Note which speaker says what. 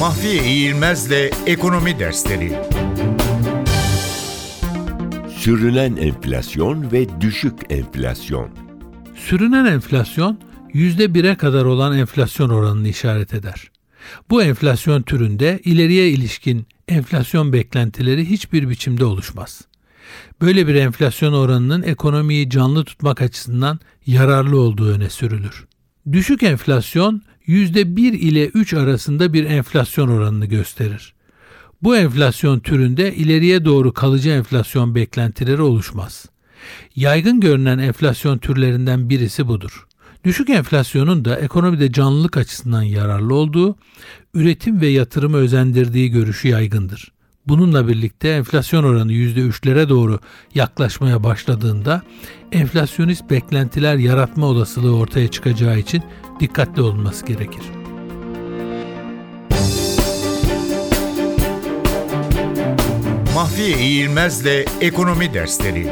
Speaker 1: Mahfiye İğilmez'le Ekonomi Dersleri
Speaker 2: Sürünen enflasyon ve düşük enflasyon.
Speaker 3: Sürünen enflasyon %1'e kadar olan enflasyon oranını işaret eder. Bu enflasyon türünde ileriye ilişkin enflasyon beklentileri hiçbir biçimde oluşmaz. Böyle bir enflasyon oranının ekonomiyi canlı tutmak açısından yararlı olduğu öne sürülür. Düşük enflasyon %1 ile 3 arasında bir enflasyon oranını gösterir. Bu enflasyon türünde ileriye doğru kalıcı enflasyon beklentileri oluşmaz. Yaygın görünen enflasyon türlerinden birisi budur. Düşük enflasyonun da ekonomide canlılık açısından yararlı olduğu, üretim ve yatırımı özendirdiği görüşü yaygındır. Bununla birlikte enflasyon oranı %3'lere doğru yaklaşmaya başladığında enflasyonist beklentiler yaratma olasılığı ortaya çıkacağı için dikkatli olunması gerekir.
Speaker 1: Mahfiye İğilmez'le Ekonomi Dersleri